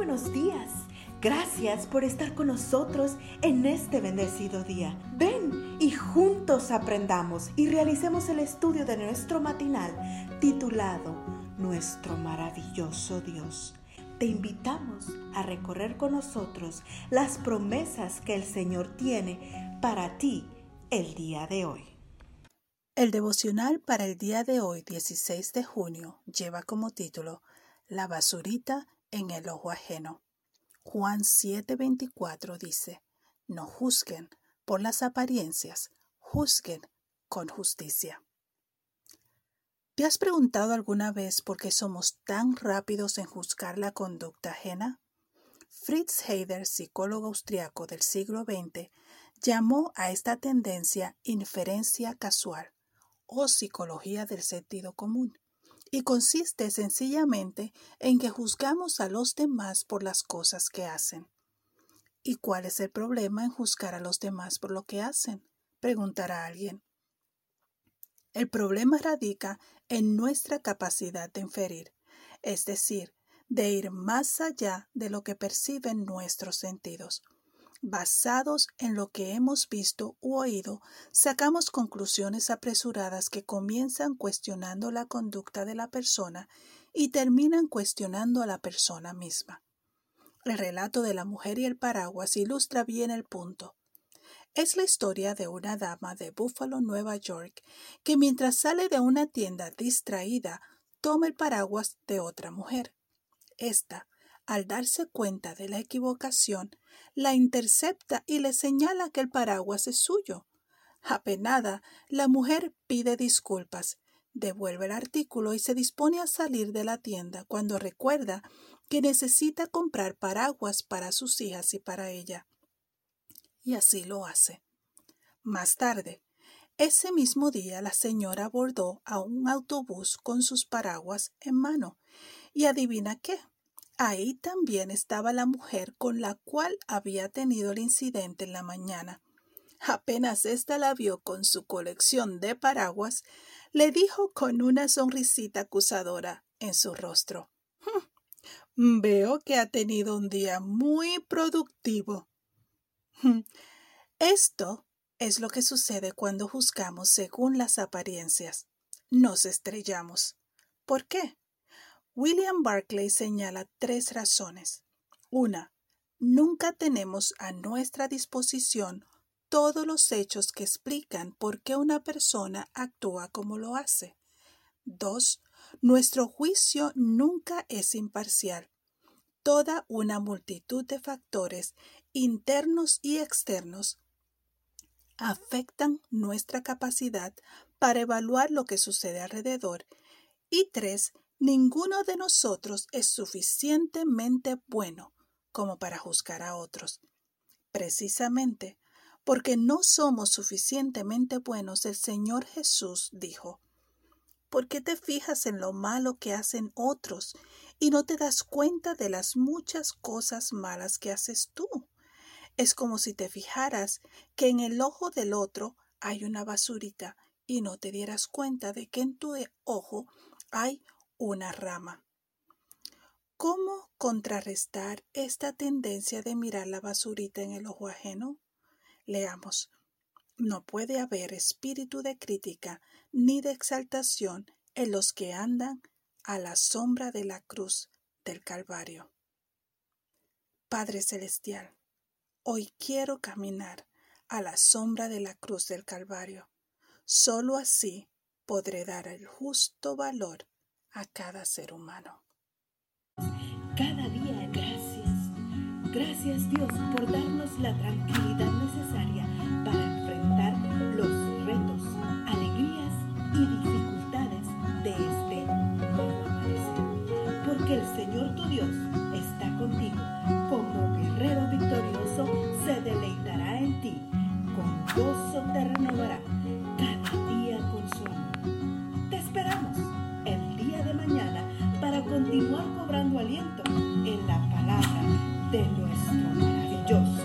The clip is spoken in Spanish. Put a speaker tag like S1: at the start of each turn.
S1: buenos días. Gracias por estar con nosotros en este bendecido día. Ven y juntos aprendamos y realicemos el estudio de nuestro matinal titulado Nuestro maravilloso Dios. Te invitamos a recorrer con nosotros las promesas que el Señor tiene para ti el día de hoy.
S2: El devocional para el día de hoy, 16 de junio, lleva como título La basurita en el ojo ajeno. Juan 7:24 dice, No juzguen por las apariencias, juzguen con justicia. ¿Te has preguntado alguna vez por qué somos tan rápidos en juzgar la conducta ajena? Fritz Heider, psicólogo austriaco del siglo XX, llamó a esta tendencia inferencia casual o psicología del sentido común, y consiste sencillamente en que juzgamos a los demás por las cosas que hacen. ¿Y cuál es el problema en juzgar a los demás por lo que hacen? preguntará alguien. El problema radica en nuestra capacidad de inferir, es decir, de ir más allá de lo que perciben nuestros sentidos. Basados en lo que hemos visto u oído, sacamos conclusiones apresuradas que comienzan cuestionando la conducta de la persona y terminan cuestionando a la persona misma. El relato de la mujer y el paraguas ilustra bien el punto. Es la historia de una dama de Buffalo, Nueva York, que mientras sale de una tienda distraída, toma el paraguas de otra mujer. Esta, al darse cuenta de la equivocación, la intercepta y le señala que el paraguas es suyo. Apenada, la mujer pide disculpas, devuelve el artículo y se dispone a salir de la tienda cuando recuerda que necesita comprar paraguas para sus hijas y para ella. Y así lo hace. Más tarde, ese mismo día la señora abordó a un autobús con sus paraguas en mano. Y adivina qué, Ahí también estaba la mujer con la cual había tenido el incidente en la mañana. Apenas ésta la vio con su colección de paraguas, le dijo con una sonrisita acusadora en su rostro. Hmm, veo que ha tenido un día muy productivo. Hmm, esto es lo que sucede cuando juzgamos según las apariencias. Nos estrellamos. ¿Por qué? William Barclay señala tres razones. Una, nunca tenemos a nuestra disposición todos los hechos que explican por qué una persona actúa como lo hace. Dos, nuestro juicio nunca es imparcial. Toda una multitud de factores internos y externos afectan nuestra capacidad para evaluar lo que sucede alrededor. Y tres, Ninguno de nosotros es suficientemente bueno como para juzgar a otros. Precisamente porque no somos suficientemente buenos, el Señor Jesús dijo, ¿por qué te fijas en lo malo que hacen otros y no te das cuenta de las muchas cosas malas que haces tú? Es como si te fijaras que en el ojo del otro hay una basurita y no te dieras cuenta de que en tu ojo hay una rama. ¿Cómo contrarrestar esta tendencia de mirar la basurita en el ojo ajeno? Leamos. No puede haber espíritu de crítica ni de exaltación en los que andan a la sombra de la cruz del Calvario. Padre Celestial, hoy quiero caminar a la sombra de la cruz del Calvario. Solo así podré dar el justo valor a cada ser humano.
S1: Cada día gracias. Gracias Dios por darnos la tranquilidad necesaria continuar cobrando aliento en la palabra de nuestro maravilloso.